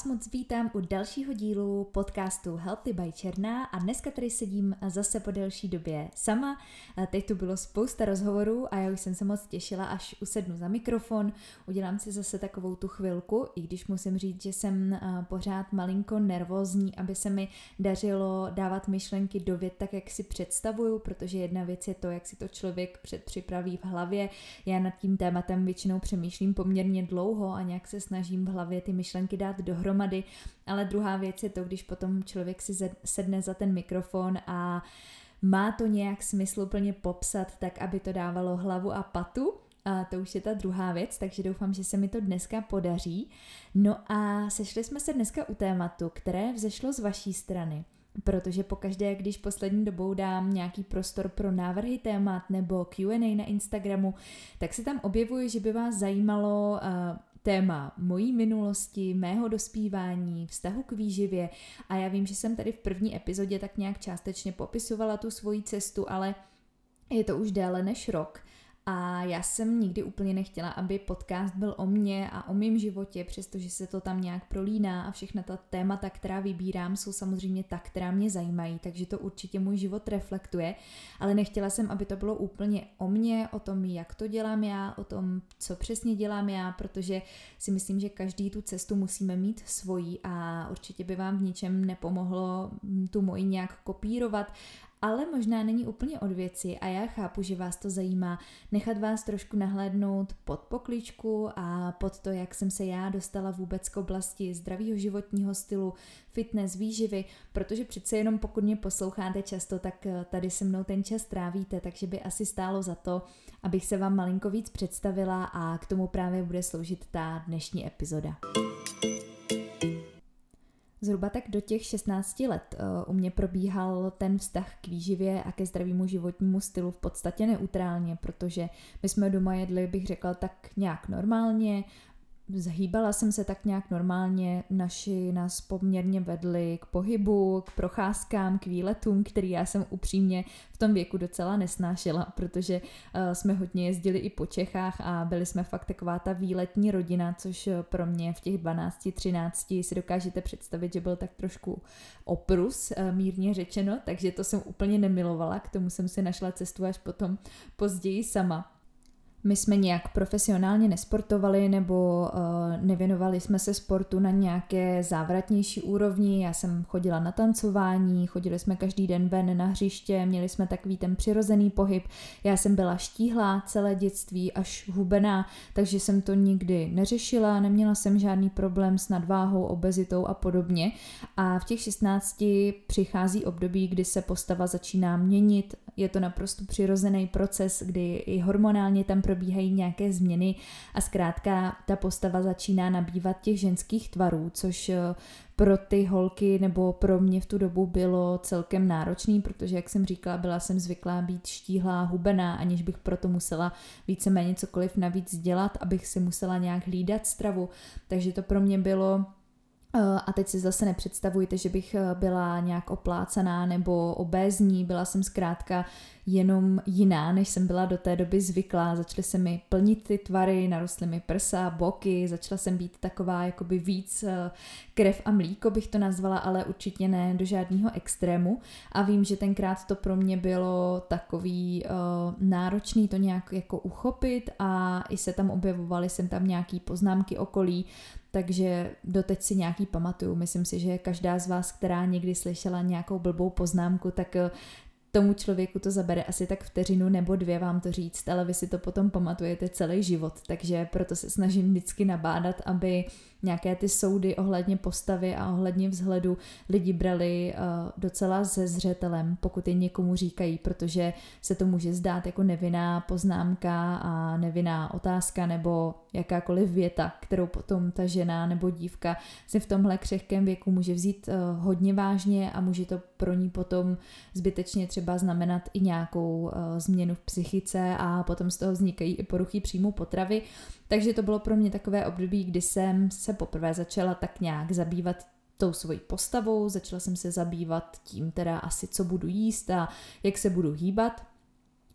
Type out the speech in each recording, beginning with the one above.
vás moc vítám u dalšího dílu podcastu Healthy by Černá a dneska tady sedím zase po delší době sama. Teď tu bylo spousta rozhovorů a já už jsem se moc těšila, až usednu za mikrofon, udělám si zase takovou tu chvilku, i když musím říct, že jsem pořád malinko nervózní, aby se mi dařilo dávat myšlenky do vět tak, jak si představuju, protože jedna věc je to, jak si to člověk předpřipraví v hlavě. Já nad tím tématem většinou přemýšlím poměrně dlouho a nějak se snažím v hlavě ty myšlenky dát dohromady, ale druhá věc je to, když potom člověk si sedne za ten mikrofon a má to nějak smysluplně popsat, tak aby to dávalo hlavu a patu, a to už je ta druhá věc, takže doufám, že se mi to dneska podaří. No a sešli jsme se dneska u tématu, které vzešlo z vaší strany. Protože pokaždé, když poslední dobou dám nějaký prostor pro návrhy témat nebo Q&A na Instagramu, tak se tam objevuje, že by vás zajímalo uh, téma mojí minulosti, mého dospívání, vztahu k výživě. A já vím, že jsem tady v první epizodě tak nějak částečně popisovala tu svoji cestu, ale je to už déle než rok a já jsem nikdy úplně nechtěla, aby podcast byl o mně a o mém životě, přestože se to tam nějak prolíná a všechna ta témata, která vybírám, jsou samozřejmě ta, která mě zajímají, takže to určitě můj život reflektuje, ale nechtěla jsem, aby to bylo úplně o mně, o tom, jak to dělám já, o tom, co přesně dělám já, protože si myslím, že každý tu cestu musíme mít svojí a určitě by vám v ničem nepomohlo tu moji nějak kopírovat ale možná není úplně od věci a já chápu, že vás to zajímá nechat vás trošku nahlédnout pod pokličku a pod to, jak jsem se já dostala vůbec k oblasti zdravého životního stylu, fitness, výživy, protože přece jenom pokud mě posloucháte často, tak eh, tady se mnou ten čas trávíte, takže by asi stálo za to, abych se vám malinko víc představila a k tomu právě bude sloužit ta dnešní epizoda. Zhruba tak do těch 16 let uh, u mě probíhal ten vztah k výživě a ke zdravému životnímu stylu v podstatě neutrálně, protože my jsme doma jedli, bych řekla, tak nějak normálně, Zhýbala jsem se tak nějak normálně, naši nás poměrně vedli k pohybu, k procházkám, k výletům, který já jsem upřímně v tom věku docela nesnášela, protože uh, jsme hodně jezdili i po Čechách a byli jsme fakt taková ta výletní rodina, což pro mě v těch 12-13 si dokážete představit, že byl tak trošku oprus, uh, mírně řečeno, takže to jsem úplně nemilovala, k tomu jsem si našla cestu až potom později sama. My jsme nějak profesionálně nesportovali nebo uh, nevěnovali jsme se sportu na nějaké závratnější úrovni. Já jsem chodila na tancování, chodili jsme každý den ven na hřiště, měli jsme takový ten přirozený pohyb. Já jsem byla štíhlá celé dětství až hubená, takže jsem to nikdy neřešila, neměla jsem žádný problém s nadváhou, obezitou a podobně. A v těch 16 přichází období, kdy se postava začíná měnit, je to naprosto přirozený proces, kdy i hormonálně tam probíhají nějaké změny a zkrátka ta postava začíná nabývat těch ženských tvarů, což eh, pro ty holky nebo pro mě v tu dobu bylo celkem náročný, protože jak jsem říkala, byla jsem zvyklá být štíhlá, hubená, aniž bych proto musela víceméně cokoliv navíc dělat, abych si musela nějak hlídat stravu. Takže to pro mě bylo a teď si zase nepředstavujte, že bych eh, byla nějak oplácaná nebo obézní, byla jsem zkrátka jenom jiná, než jsem byla do té doby zvyklá. Začaly se mi plnit ty tvary, narostly mi prsa, boky, začala jsem být taková jakoby víc eh, krev a mlíko bych to nazvala, ale určitě ne do žádného extrému. A vím, že tenkrát to pro mě bylo takový uh, náročný to nějak jako uchopit a i se tam objevovaly jsem tam nějaký poznámky okolí, takže doteď si nějaký pamatuju. Myslím si, že každá z vás, která někdy slyšela nějakou blbou poznámku, tak eh, tomu člověku to zabere asi tak vteřinu nebo dvě vám to říct, ale vy si to potom pamatujete celý život, takže proto se snažím vždycky nabádat, aby nějaké ty soudy ohledně postavy a ohledně vzhledu lidi brali uh, docela se zřetelem, pokud je někomu říkají, protože se to může zdát jako nevinná poznámka a nevinná otázka nebo jakákoliv věta, kterou potom ta žena nebo dívka si v tomhle křehkém věku může vzít uh, hodně vážně a může to pro ní potom zbytečně třeba znamenat i nějakou uh, změnu v psychice a potom z toho vznikají i poruchy příjmu potravy. Takže to bylo pro mě takové období, kdy jsem se poprvé začala tak nějak zabývat tou svojí postavou, začala jsem se zabývat tím teda asi, co budu jíst a jak se budu hýbat.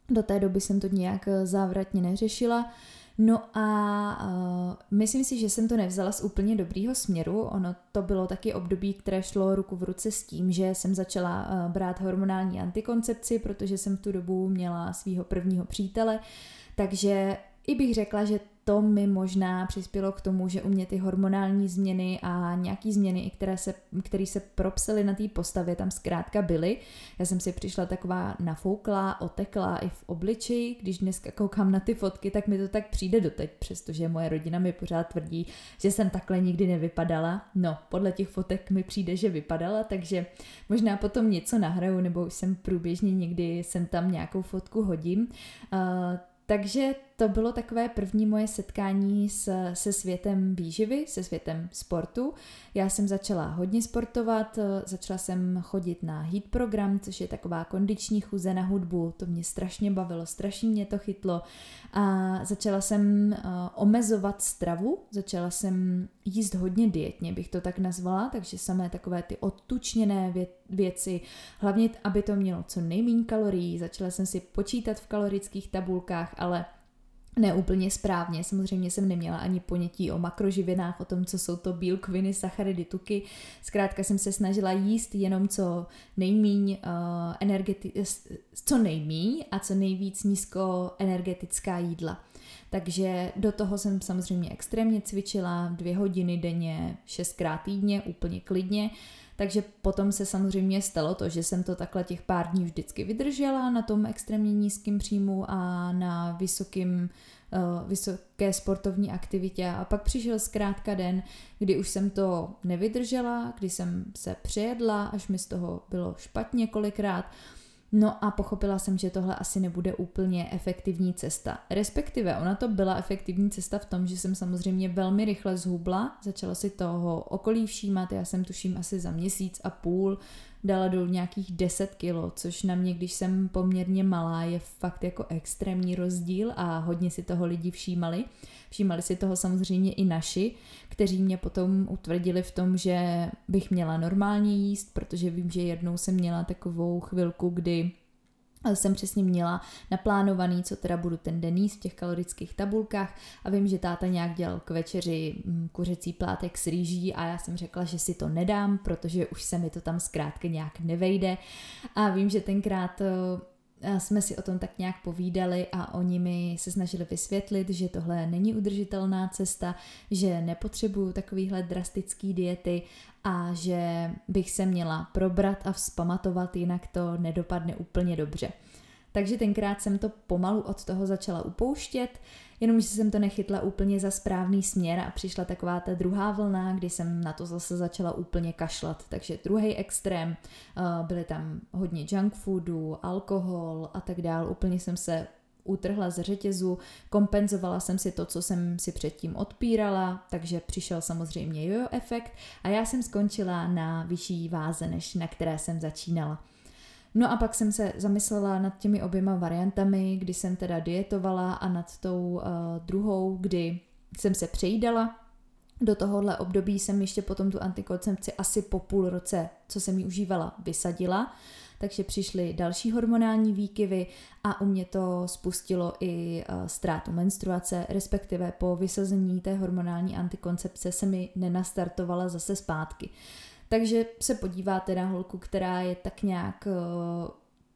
Do té doby jsem to nějak závratně neřešila. No a uh, myslím si, že jsem to nevzala z úplně dobrýho směru. Ono to bylo taky období, které šlo ruku v ruce s tím, že jsem začala uh, brát hormonální antikoncepci, protože jsem v tu dobu měla svého prvního přítele. Takže i bych řekla, že to mi možná přispělo k tomu, že u mě ty hormonální změny a nějaký změny, které se, které se propsaly na té postavě, tam zkrátka byly. Já jsem si přišla taková nafouklá, oteklá i v obličeji. Když dneska koukám na ty fotky, tak mi to tak přijde doteď, přestože moje rodina mi pořád tvrdí, že jsem takhle nikdy nevypadala. No, podle těch fotek mi přijde, že vypadala, takže možná potom něco nahraju, nebo už jsem průběžně někdy sem tam nějakou fotku hodím. Uh, takže to bylo takové první moje setkání s, se světem výživy, se světem sportu. Já jsem začala hodně sportovat, začala jsem chodit na HEAT program, což je taková kondiční chůze na hudbu, to mě strašně bavilo, strašně mě to chytlo. A začala jsem uh, omezovat stravu, začala jsem jíst hodně dietně, bych to tak nazvala, takže samé takové ty odtučněné vě- věci, hlavně aby to mělo co nejméně kalorií, začala jsem si počítat v kalorických tabulkách, ale ne úplně správně. Samozřejmě jsem neměla ani ponětí o makroživinách, o tom, co jsou to bílkoviny, sacharidy, tuky. Zkrátka jsem se snažila jíst jenom co nejmíň uh, energeti- co nejmíň a co nejvíc nízkoenergetická jídla. Takže do toho jsem samozřejmě extrémně cvičila dvě hodiny denně, šestkrát týdně, úplně klidně. Takže potom se samozřejmě stalo to, že jsem to takhle těch pár dní vždycky vydržela na tom extrémně nízkém příjmu a na vysokým, uh, vysoké sportovní aktivitě. A pak přišel zkrátka den, kdy už jsem to nevydržela, kdy jsem se přejedla, až mi z toho bylo špatně kolikrát. No a pochopila jsem, že tohle asi nebude úplně efektivní cesta. Respektive ona to byla efektivní cesta v tom, že jsem samozřejmě velmi rychle zhubla, začala si toho okolí všímat, já jsem tuším asi za měsíc a půl dala dolů nějakých 10 kilo, což na mě, když jsem poměrně malá, je fakt jako extrémní rozdíl a hodně si toho lidi všímali. Všímali si toho samozřejmě i naši, kteří mě potom utvrdili v tom, že bych měla normálně jíst, protože vím, že jednou jsem měla takovou chvilku, kdy jsem přesně měla naplánovaný, co teda budu ten den jíst v těch kalorických tabulkách. A vím, že táta nějak dělal k večeři mm, kuřecí plátek s rýží a já jsem řekla, že si to nedám, protože už se mi to tam zkrátka nějak nevejde. A vím, že tenkrát jsme si o tom tak nějak povídali a oni mi se snažili vysvětlit, že tohle není udržitelná cesta, že nepotřebuju takovýhle drastický diety a že bych se měla probrat a vzpamatovat, jinak to nedopadne úplně dobře. Takže tenkrát jsem to pomalu od toho začala upouštět, jenomže jsem to nechytla úplně za správný směr a přišla taková ta druhá vlna, kdy jsem na to zase začala úplně kašlat. Takže druhý extrém, eh, byly tam hodně junk foodu, alkohol a tak dál. Úplně jsem se utrhla z řetězu, kompenzovala jsem si to, co jsem si předtím odpírala, takže přišel samozřejmě jojo efekt a já jsem skončila na vyšší váze, než na které jsem začínala. No a pak jsem se zamyslela nad těmi oběma variantami, kdy jsem teda dietovala a nad tou uh, druhou, kdy jsem se přejídala. Do tohohle období jsem ještě potom tu antikoncepci asi po půl roce, co jsem ji užívala, vysadila. Takže přišly další hormonální výkyvy a u mě to spustilo i uh, ztrátu menstruace, respektive po vysazení té hormonální antikoncepce se mi nenastartovala zase zpátky. Takže se podíváte na holku, která je tak nějak uh,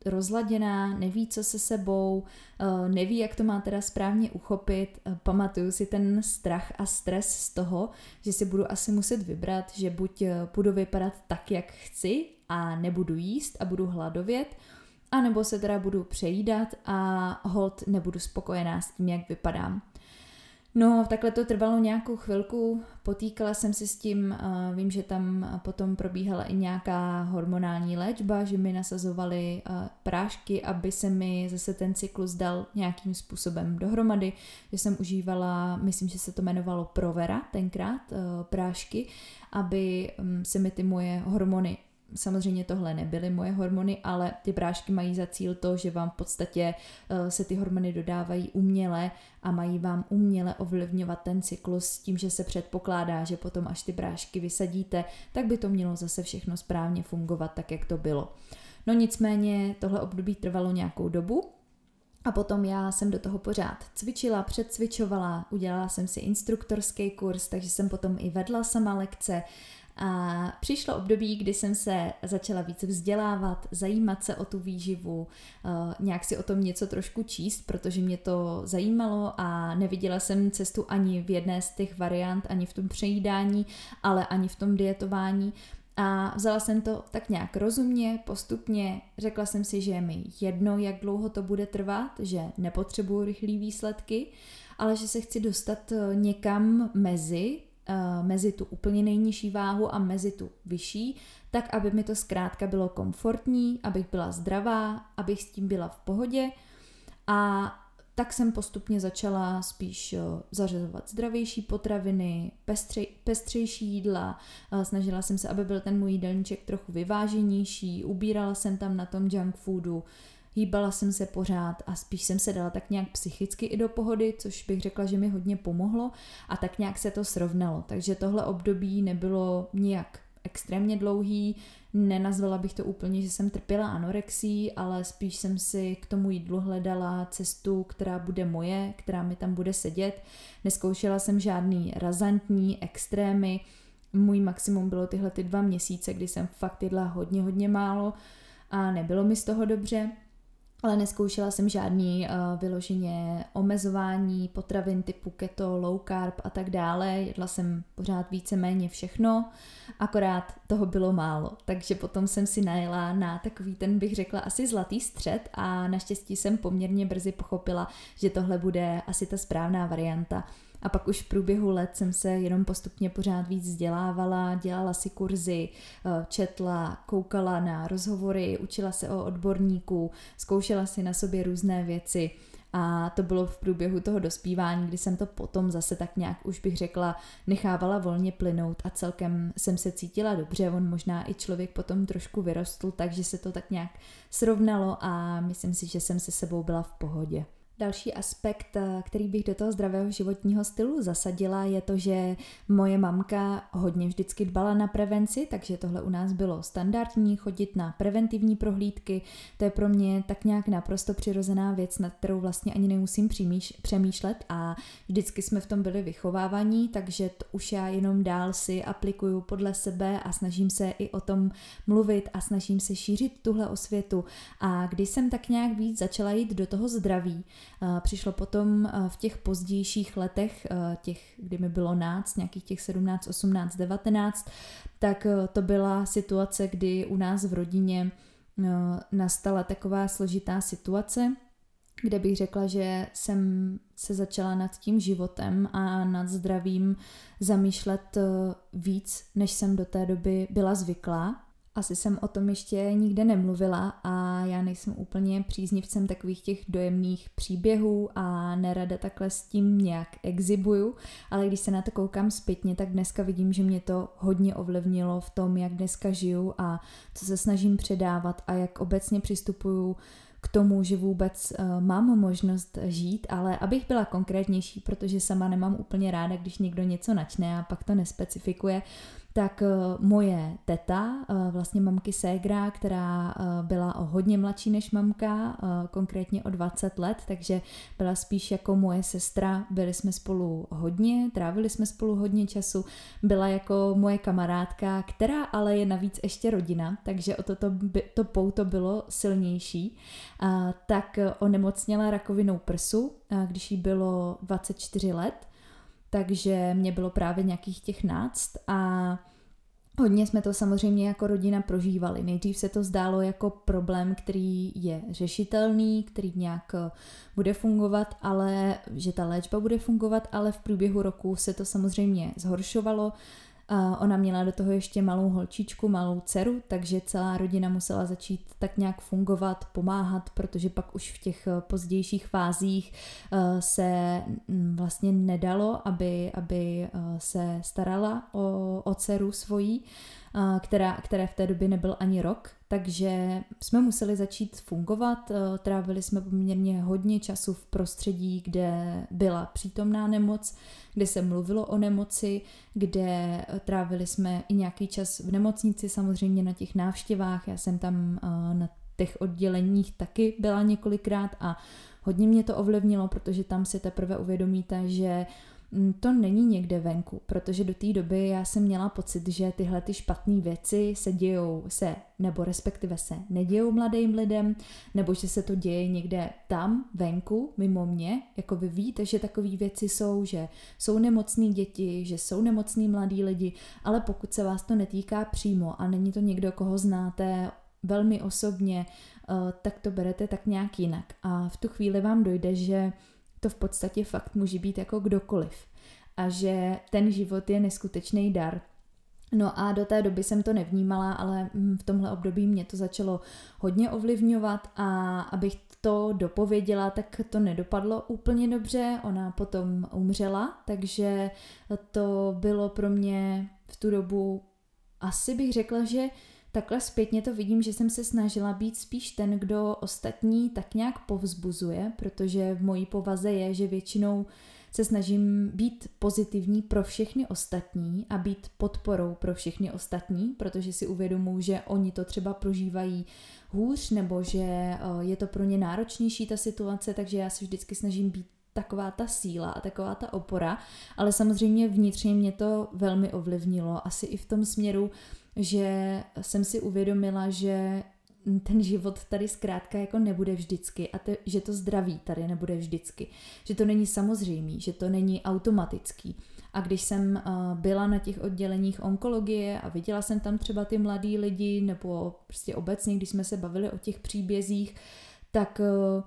rozladěná, neví, co se sebou, uh, neví, jak to má teda správně uchopit. Uh, pamatuju si ten strach a stres z toho, že si budu asi muset vybrat, že buď budu vypadat tak, jak chci a nebudu jíst a budu hladovět, a nebo se teda budu přejídat a hod nebudu spokojená s tím, jak vypadám. No, takhle to trvalo nějakou chvilku, potýkala jsem se s tím, vím, že tam potom probíhala i nějaká hormonální léčba, že mi nasazovali prášky, aby se mi zase ten cyklus dal nějakým způsobem dohromady, že jsem užívala, myslím, že se to jmenovalo Provera tenkrát, prášky, aby mm, se mi ty moje hormony Samozřejmě tohle nebyly moje hormony, ale ty prášky mají za cíl to, že vám v podstatě eh, se ty hormony dodávají uměle a mají vám uměle ovlivňovat ten cyklus s tím, že se předpokládá, že potom až ty prášky vysadíte, tak by to mělo zase všechno správně fungovat tak, jak to bylo. No nicméně tohle období trvalo nějakou dobu, A potom já jsem do toho pořád cvičila, předcvičovala, udělala jsem si instruktorský kurz, takže jsem potom i vedla sama lekce. A přišlo období, kdy jsem se začala více vzdělávat, zajímat se o tu výživu, eh, nějak si o tom něco trošku číst, protože mě to zajímalo a neviděla jsem cestu ani v jedné z těch variant, ani v tom přejídání, ale ani v tom dietování. A vzala jsem to tak nějak rozumně, postupně, řekla jsem si, že je mi jedno, jak dlouho to bude trvat, že nepotřebuju rychlé výsledky, ale že se chci dostat eh, někam mezi, mezi tu úplně nejnižší váhu a mezi tu vyšší, tak aby mi to zkrátka bylo komfortní, abych byla zdravá, abych s tím byla v pohodě. A tak jsem postupně začala spíš eh, zařazovat zdravější potraviny, pestři, pestřejší jídla, eh, snažila jsem se, aby byl ten můj jídelníček trochu vyváženější, ubírala jsem tam na tom junk foodu, hýbala jsem se pořád a spíš jsem se dala tak nějak psychicky i do pohody, což bych řekla, že mi hodně pomohlo a tak nějak se to srovnalo. Takže tohle období nebylo nijak extrémně dlouhý, nenazvala bych to úplně, že jsem trpěla anorexí, ale spíš jsem si k tomu jídlu hledala cestu, která bude moje, která mi tam bude sedět. Neskoušela jsem žádný razantní extrémy, můj maximum bylo tyhle ty dva měsíce, kdy jsem fakt jedla hodně, hodně málo a nebylo mi z toho dobře ale neskoušela jsem žádný uh, vyloženě omezování potravin typu keto, low carb a tak dále. Jedla jsem pořád víceméně všechno, akorát toho bylo málo. Takže potom jsem si najela na takový ten, bych řekla, asi zlatý střed a naštěstí jsem poměrně brzy pochopila, že tohle bude asi ta správná varianta. A pak už v průběhu let jsem se jenom postupně pořád víc vzdělávala, dělala si kurzy, eh, četla, koukala na rozhovory, učila se o odborníků, zkoušela si na sobě různé věci. A to bylo v průběhu toho dospívání, kdy jsem to potom zase tak nějak už bych řekla, nechávala volně plynout a celkem jsem se cítila dobře. On možná i člověk potom trošku vyrostl, takže se to tak nějak srovnalo a myslím si, že jsem se sebou byla v pohodě. Další aspekt, eh, který bych do toho zdravého životního stylu zasadila, je to, že moje mamka hodně vždycky dbala na prevenci, takže tohle u nás bylo standardní, chodit na preventivní prohlídky. To je pro mě tak nějak naprosto přirozená věc, nad kterou vlastně ani nemusím přemýšlet a vždycky jsme v tom byli vychovávaní, takže to už já jenom dál si aplikuju podle sebe a snažím se i o tom mluvit a snažím se šířit tuhle osvětu. A když jsem tak nějak víc začala jít do toho zdraví, Přišlo potom v těch pozdějších letech, těch, kdy mi bylo náct, nějakých těch 17, 18, 19, tak to byla situace, kdy u nás v rodině nastala taková složitá situace, kde bych řekla, že jsem se začala nad tím životem a nad zdravím zamýšlet víc, než jsem do té doby byla zvyklá. Asi jsem o tom ještě nikde nemluvila a já nejsem úplně příznivcem takových těch dojemných příběhů a nerada takhle s tím nějak exibuju, ale když se na to koukám zpětně, tak dneska vidím, že mě to hodně ovlivnilo v tom, jak dneska žiju a co se snažím předávat a jak obecně přistupuju k tomu, že vůbec uh, mám možnost žít, ale abych byla konkrétnější, protože sama nemám úplně ráda, když někdo něco načne a pak to nespecifikuje, tak eh, moje teta, eh, vlastně mamky Ségra, která eh, byla o hodně mladší než mamka, konkrétně o 20 let, takže byla spíš jako moje sestra, byli jsme spolu hodně, trávili jsme spolu hodně času, byla jako moje kamarádka, která ale je navíc ještě rodina, takže o toto by, to pouto bylo silnější, tak onemocněla rakovinou prsu, když jí bylo 24 let, takže mě bylo právě nějakých těch náct a Hodně jsme to samozřejmě jako rodina prožívali. Nejdřív se to zdálo jako problém, který je řešitelný, který nějak eh, bude fungovat, ale že ta léčba bude fungovat, ale v průběhu roku se to samozřejmě zhoršovalo. Ona měla do toho ještě malou holčičku, malou dceru, takže celá rodina musela začít tak nějak fungovat, pomáhat, protože pak už v těch eh, pozdějších fázích eh, se mm, vlastně nedalo, aby, aby eh, se starala o, o dceru svojí která, které v té době nebyl ani rok, takže jsme museli začít fungovat. Trávili jsme poměrně hodně času v prostředí, kde byla přítomná nemoc, kde se mluvilo o nemoci, kde trávili jsme i nějaký čas v nemocnici, samozřejmě na těch návštěvách. Já jsem tam na těch odděleních taky byla několikrát a hodně mě to ovlivnilo, protože tam si teprve uvědomíte, že Mm, to není někde venku, protože do té doby já jsem měla pocit, že tyhle ty špatné věci se dějou se, nebo respektive se nedějou mladým lidem, nebo že se to děje někde tam, venku, mimo mě, jako vy víte, že takové věci jsou, že jsou nemocní děti, že jsou nemocní mladí lidi, ale pokud se vás to netýká přímo a není to někdo, koho znáte velmi osobně, eh, tak to berete tak nějak jinak. A v tu chvíli vám dojde, že to v podstatě fakt může být jako kdokoliv. A že ten život je neskutečný dar. No a do té doby jsem to nevnímala, ale mm, v tomhle období mě to začalo hodně ovlivňovat a abych to dopověděla, tak to nedopadlo úplně dobře. Ona potom umřela, takže to bylo pro mě v tu dobu asi bych řekla, že Takhle zpětně to vidím, že jsem se snažila být spíš ten, kdo ostatní tak nějak povzbuzuje, protože v mojí povaze je, že většinou se snažím být pozitivní pro všechny ostatní a být podporou pro všechny ostatní, protože si uvědomuji, že oni to třeba prožívají hůř nebo že eh, je to pro ně náročnější ta situace, takže já se vždycky snažím být taková ta síla a taková ta opora, ale samozřejmě vnitřně mě to velmi ovlivnilo, asi i v tom směru, že jsem si uvědomila, že ten život tady zkrátka jako nebude vždycky a te, že to zdraví tady nebude vždycky, že to není samozřejmý, že to není automatický. A když jsem uh, byla na těch odděleních onkologie a viděla jsem tam třeba ty mladý lidi nebo prostě obecně, když jsme se bavili o těch příbězích, tak uh,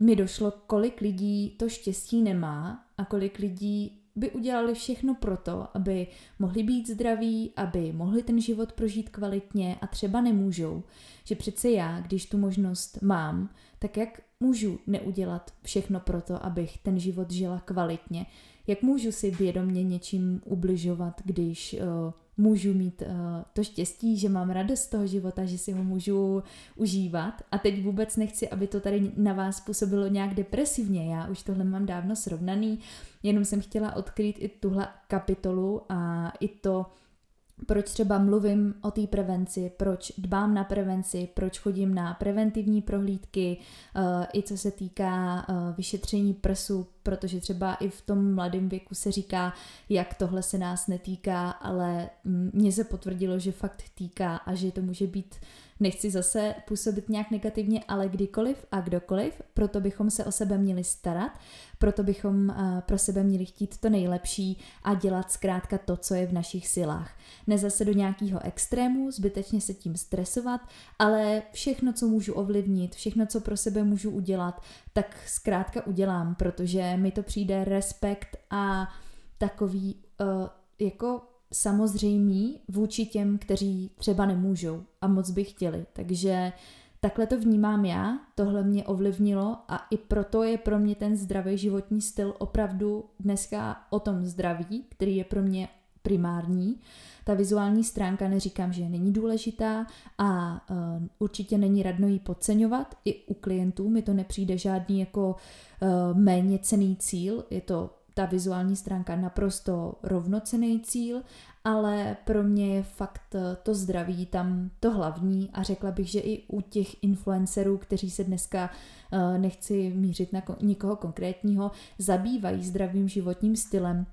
mi došlo, kolik lidí to štěstí nemá a kolik lidí by udělali všechno proto, aby mohli být zdraví, aby mohli ten život prožít kvalitně a třeba nemůžou. Že přece já, když tu možnost mám, tak jak můžu neudělat všechno proto, abych ten život žila kvalitně? Jak můžu si vědomně něčím ubližovat, když uh, můžu mít uh, to štěstí, že mám radost z toho života, že si ho můžu užívat. A teď vůbec nechci, aby to tady na vás působilo nějak depresivně. Já už tohle mám dávno srovnaný, jenom jsem chtěla odkryt i tuhle kapitolu a i to, proč třeba mluvím o té prevenci, proč dbám na prevenci, proč chodím na preventivní prohlídky, uh, i co se týká uh, vyšetření prsu, protože třeba i v tom mladém věku se říká, jak tohle se nás netýká, ale mně se potvrdilo, že fakt týká a že to může být Nechci zase působit nějak negativně, ale kdykoliv a kdokoliv, proto bychom se o sebe měli starat, proto bychom eh, pro sebe měli chtít to nejlepší a dělat zkrátka to, co je v našich silách. Ne zase do nějakého extrému, zbytečně se tím stresovat, ale všechno, co můžu ovlivnit, všechno, co pro sebe můžu udělat, tak zkrátka udělám, protože mi to přijde respekt a takový uh, jako samozřejmý vůči těm, kteří třeba nemůžou a moc by chtěli. Takže takhle to vnímám já, tohle mě ovlivnilo a i proto je pro mě ten zdravý životní styl opravdu dneska o tom zdraví, který je pro mě primární. Ta vizuální stránka neříkám, že není důležitá a uh, určitě není radno ji podceňovat. I u klientů mi to nepřijde žádný jako uh, méně cený cíl, je to ta vizuální stránka naprosto rovnocený cíl, ale pro mě je fakt eh, to zdraví tam to hlavní a řekla bych, že i u těch influencerů, kteří se dneska eh, nechci mířit na nikoho konkrétního, zabývají zdravým životním stylem,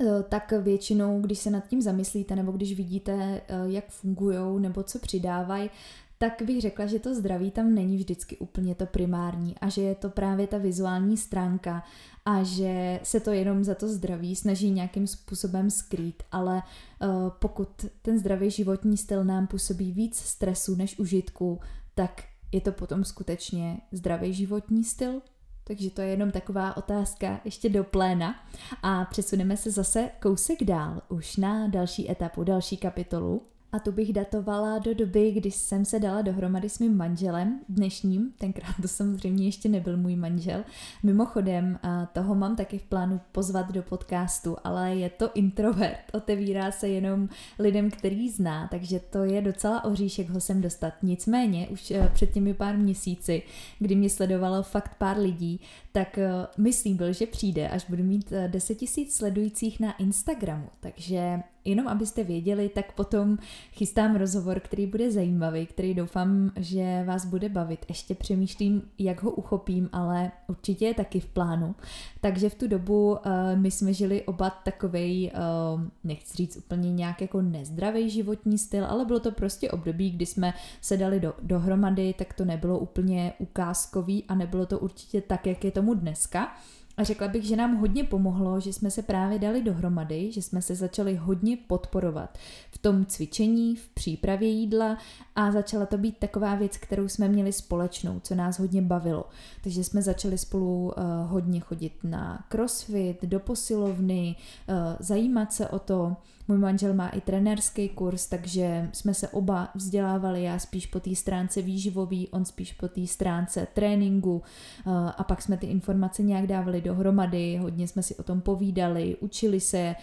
eh, tak většinou, když se nad tím zamyslíte nebo když vidíte, jak fungují nebo co přidávají, tak bych řekla, že to zdraví tam není vždycky úplně to primární a že je to právě ta vizuální stránka a že se to jenom za to zdraví snaží nějakým způsobem skrýt, ale uh, pokud ten zdravý životní styl nám působí víc stresu než užitku, tak je to potom skutečně zdravý životní styl? Takže to je jenom taková otázka ještě do pléna. A přesuneme se zase kousek dál už na další etapu, další kapitolu a tu bych datovala do doby, kdy jsem se dala dohromady s mým manželem dnešním, tenkrát to samozřejmě ještě nebyl můj manžel. Mimochodem, toho mám taky v plánu pozvat do podcastu, ale je to introvert, otevírá se jenom lidem, který zná, takže to je docela oříšek ho sem dostat. Nicméně, už eh, před těmi pár měsíci, kdy mě sledovalo fakt pár lidí, tak uh, myslím byl, že přijde, až budu mít 10 eh, tisíc sledujících na Instagramu. Takže jenom abyste věděli, tak potom chystám rozhovor, který bude zajímavý, který doufám, že vás bude bavit. Ještě přemýšlím, jak ho uchopím, ale určitě je taky v plánu. Takže v tu dobu uh, my jsme žili oba takovej, uh, nechci říct úplně nějak jako nezdravý životní styl, ale bylo to prostě období, kdy jsme se dali do, dohromady, tak to nebylo úplně ukázkový a nebylo to určitě tak, jak je tomu dneska. A řekla bych, že nám hodně pomohlo, že jsme se právě dali dohromady, že jsme se začali hodně podporovat v tom cvičení, v přípravě jídla a začala to být taková věc, kterou jsme měli společnou, co nás hodně bavilo. Takže jsme začali spolu uh, hodně chodit na crossfit, do posilovny, uh, zajímat se o to, můj manžel má i trenérský kurz, takže jsme se oba vzdělávali, já spíš po té stránce výživový, on spíš po té stránce tréninku. Eh, a pak jsme ty informace nějak dávali dohromady, hodně jsme si o tom povídali, učili se, eh,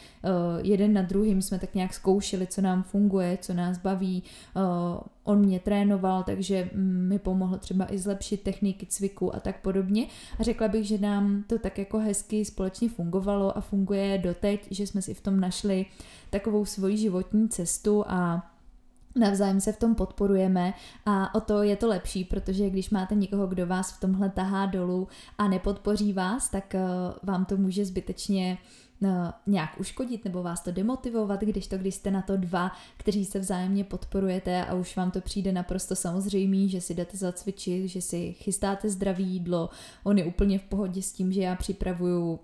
jeden na druhým jsme tak nějak zkoušeli, co nám funguje, co nás baví, eh, on mě trénoval, takže mi pomohl třeba i zlepšit techniky cviku a tak podobně. A řekla bych, že nám to tak jako hezky společně fungovalo a funguje doteď, že jsme si v tom našli takovou svoji životní cestu a Navzájem se v tom podporujeme a o to je to lepší, protože když máte někoho, kdo vás v tomhle tahá dolů a nepodpoří vás, tak eh, vám to může zbytečně eh, nějak uškodit nebo vás to demotivovat, když to, když jste na to dva, kteří se vzájemně podporujete a už vám to přijde naprosto samozřejmý, že si jdete zacvičit, že si chystáte zdravé jídlo, on je úplně v pohodě s tím, že já připravuju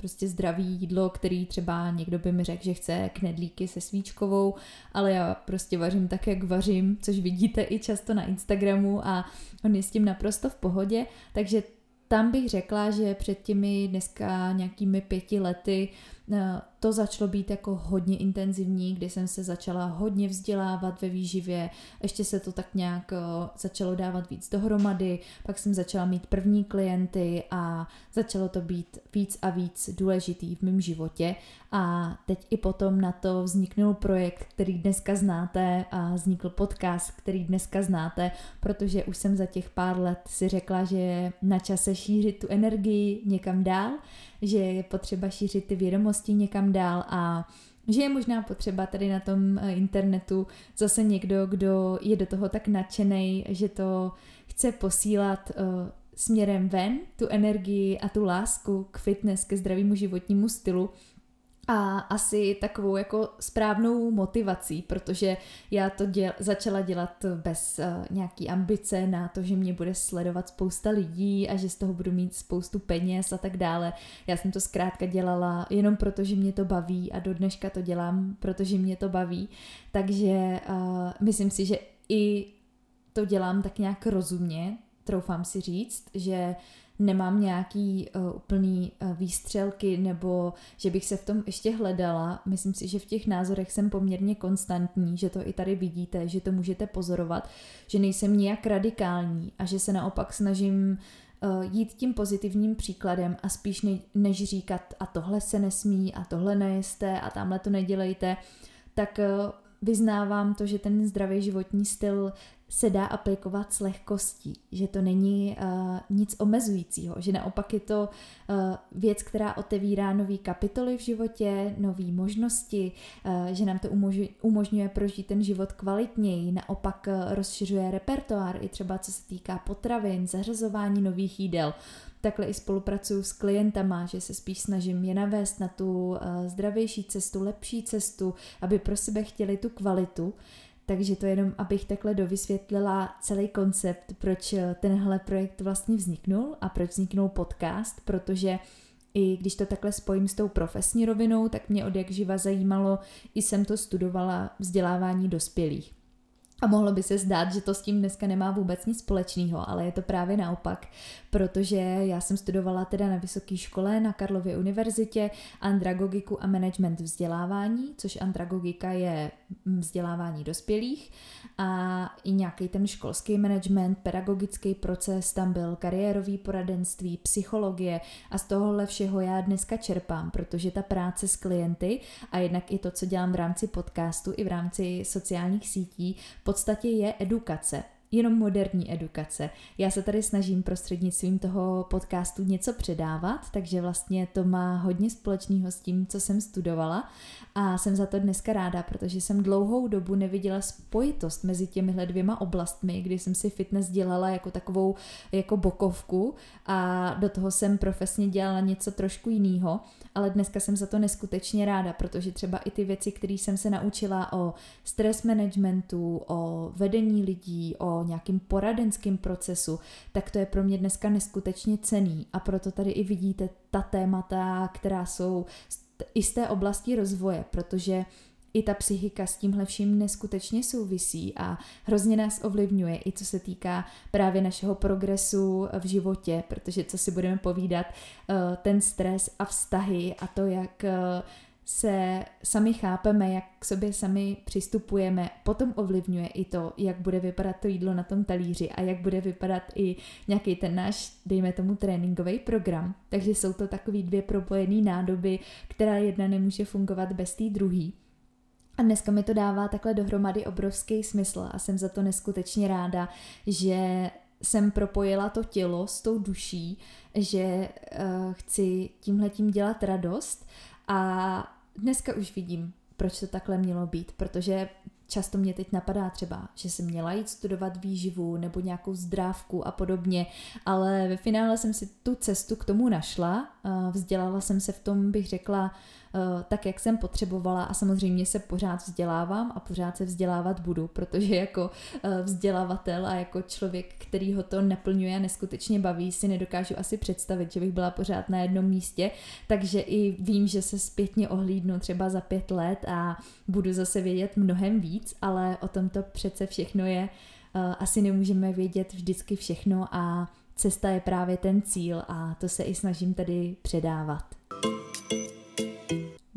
prostě zdravý jídlo, který třeba někdo by mi řekl, že chce knedlíky se svíčkovou, ale já prostě vařím tak, jak vařím, což vidíte i často na Instagramu a on je s tím naprosto v pohodě, takže tam bych řekla, že před těmi dneska nějakými pěti lety to začalo být jako hodně intenzivní, kdy jsem se začala hodně vzdělávat ve výživě, ještě se to tak nějak eh, začalo dávat víc dohromady, pak jsem začala mít první klienty a začalo to být víc a víc důležitý v mém životě. A teď i potom na to vzniknul projekt, který dneska znáte a vznikl podcast, který dneska znáte, protože už jsem za těch pár let si řekla, že je na čase šířit tu energii někam dál, že je potřeba šířit ty vědomosti někam dál a že je možná potřeba tady na tom eh, internetu zase někdo, kdo je do toho tak nadšený, že to chce posílat uh, směrem ven, tu energii a tu lásku k fitness, ke zdravému životnímu stylu, a asi takovou jako správnou motivací, protože já to děl, začala dělat bez uh, nějaký ambice na to, že mě bude sledovat spousta lidí a že z toho budu mít spoustu peněz a tak dále. Já jsem to zkrátka dělala jenom proto, že mě to baví a do dneška to dělám, protože mě to baví. Takže uh, myslím si, že i to dělám tak nějak rozumně, troufám si říct, že nemám nějaký uh, úplný uh, výstřelky nebo že bych se v tom ještě hledala. Myslím si, že v těch názorech jsem poměrně konstantní, že to i tady vidíte, že to můžete pozorovat, že nejsem nijak radikální a že se naopak snažím uh, jít tím pozitivním příkladem a spíš ne, než říkat a tohle se nesmí a tohle nejeste a tamhle to nedělejte, tak uh, vyznávám to, že ten zdravý životní styl se dá aplikovat s lehkostí, že to není uh, nic omezujícího, že naopak je to uh, věc, která otevírá nový kapitoly v životě, nové možnosti, uh, že nám to umožňuje, umožňuje prožít ten život kvalitněji, naopak uh, rozšiřuje repertoár i třeba co se týká potravin, zařazování nových jídel. Takhle i spolupracuju s klientama, že se spíš snažím je navést na tu uh, zdravější cestu, lepší cestu, aby pro sebe chtěli tu kvalitu. Takže to jenom, abych takhle dovysvětlila celý koncept, proč eh, tenhle projekt vlastně vzniknul a proč vzniknul podcast, protože i když to takhle spojím s tou profesní rovinou, tak mě od jak živa zajímalo, i jsem to studovala vzdělávání dospělých. A mohlo by se zdát, že to s tím dneska nemá vůbec nic společného, ale je to právě naopak, protože já jsem studovala teda na vysoké škole na Karlově univerzitě andragogiku a management vzdělávání, což andragogika je vzdělávání dospělých. A i nějaký ten školský management, pedagogický proces, tam byl kariérový poradenství, psychologie a z tohohle všeho já dneska čerpám, protože ta práce s klienty a jednak i to, co dělám v rámci podcastu i v rámci sociálních sítí, podstatě je edukace jenom moderní edukace. Já se tady snažím prostřednictvím toho podcastu něco předávat, takže vlastně to má hodně společného s tím, co jsem studovala a jsem za to dneska ráda, protože jsem dlouhou dobu neviděla spojitost mezi těmihle dvěma oblastmi, kdy jsem si fitness dělala jako takovou jako bokovku a do toho jsem profesně dělala něco trošku jiného, ale dneska jsem za to neskutečně ráda, protože třeba i ty věci, které jsem se naučila o stres managementu, o vedení lidí, o nějakým poradenským procesu, tak to je pro mě dneska neskutečně cený a proto tady i vidíte ta témata, která jsou i z té oblasti rozvoje, protože i ta psychika s tímhle vším neskutečně souvisí a hrozně nás ovlivňuje, i co se týká právě našeho progresu v životě, protože co si budeme povídat, eh, ten stres a vztahy a to, jak eh, se sami chápeme, jak k sobě sami přistupujeme, potom ovlivňuje i to, jak bude vypadat to jídlo na tom talíři a jak bude vypadat i nějaký ten náš, dejme tomu, tréninkový program. Takže jsou to takový dvě propojené nádoby, která jedna nemůže fungovat bez té druhé. A dneska mi to dává takhle dohromady obrovský smysl a jsem za to neskutečně ráda, že jsem propojila to tělo s tou duší, že uh, chci tímhletím dělat radost a dneska už vidím, proč to takhle mělo být, protože často mě teď napadá třeba, že jsem měla jít studovat výživu nebo nějakou zdrávku a podobně, ale ve finále jsem si tu cestu k tomu našla, vzdělala jsem se v tom, bych řekla, tak, jak jsem potřebovala a samozřejmě se pořád vzdělávám a pořád se vzdělávat budu, protože jako eh, vzdělavatel a jako člověk, který ho to naplňuje a neskutečně baví, si nedokážu asi představit, že bych byla pořád na jednom místě, takže i vím, že se zpětně ohlídnu třeba za pět let a budu zase vědět mnohem víc, ale o tom to přece všechno je. Eh, asi nemůžeme vědět vždycky všechno a cesta je právě ten cíl a to se i snažím tady předávat.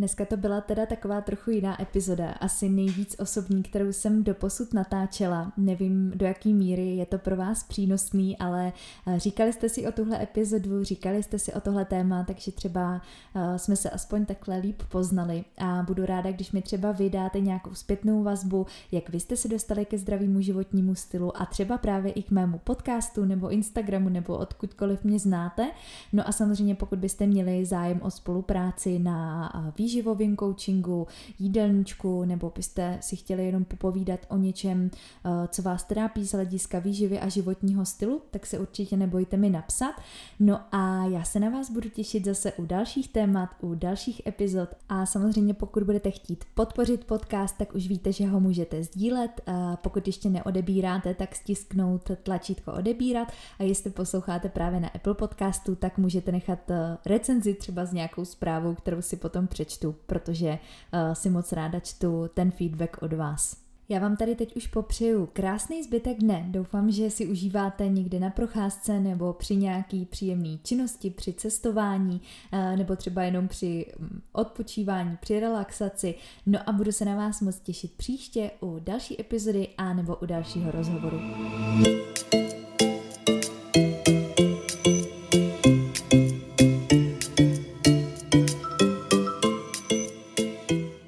Dneska to byla teda taková trochu jiná epizoda, asi nejvíc osobní, kterou jsem doposud natáčela. Nevím, do jaký míry je to pro vás přínosný, ale eh, říkali jste si o tuhle epizodu, říkali jste si o tohle téma, takže třeba uh, jsme se aspoň takhle líp poznali a budu ráda, když mi třeba vydáte nějakou zpětnou vazbu, jak vy jste se dostali ke zdravému životnímu stylu a třeba právě i k mému podcastu nebo Instagramu nebo odkudkoliv mě znáte. No a samozřejmě pokud byste měli zájem o spolupráci na uh, výživovém coachingu, jídelníčku, nebo byste si chtěli jenom popovídat o něčem, eh, co vás trápí z hlediska výživy a životního stylu, tak se určitě nebojte mi napsat. No a já se na vás budu těšit zase u dalších témat, u dalších epizod a samozřejmě pokud budete chtít podpořit podcast, tak už víte, že ho můžete sdílet. Pokud ještě neodebíráte, tak stisknout tlačítko odebírat a jestli posloucháte právě na Apple podcastu, tak můžete nechat eh, recenzi třeba s nějakou zprávou, kterou si potom přečtu přečtu, protože uh, si moc ráda čtu ten feedback od vás. Já vám tady teď už popřeju krásný zbytek dne. Doufám, že si užíváte někde na procházce nebo při nějaký příjemné činnosti, při cestování eh, nebo třeba jenom při mm, odpočívání, při relaxaci. No a budu se na vás moc těšit příště u další epizody a nebo u dalšího rozhovoru.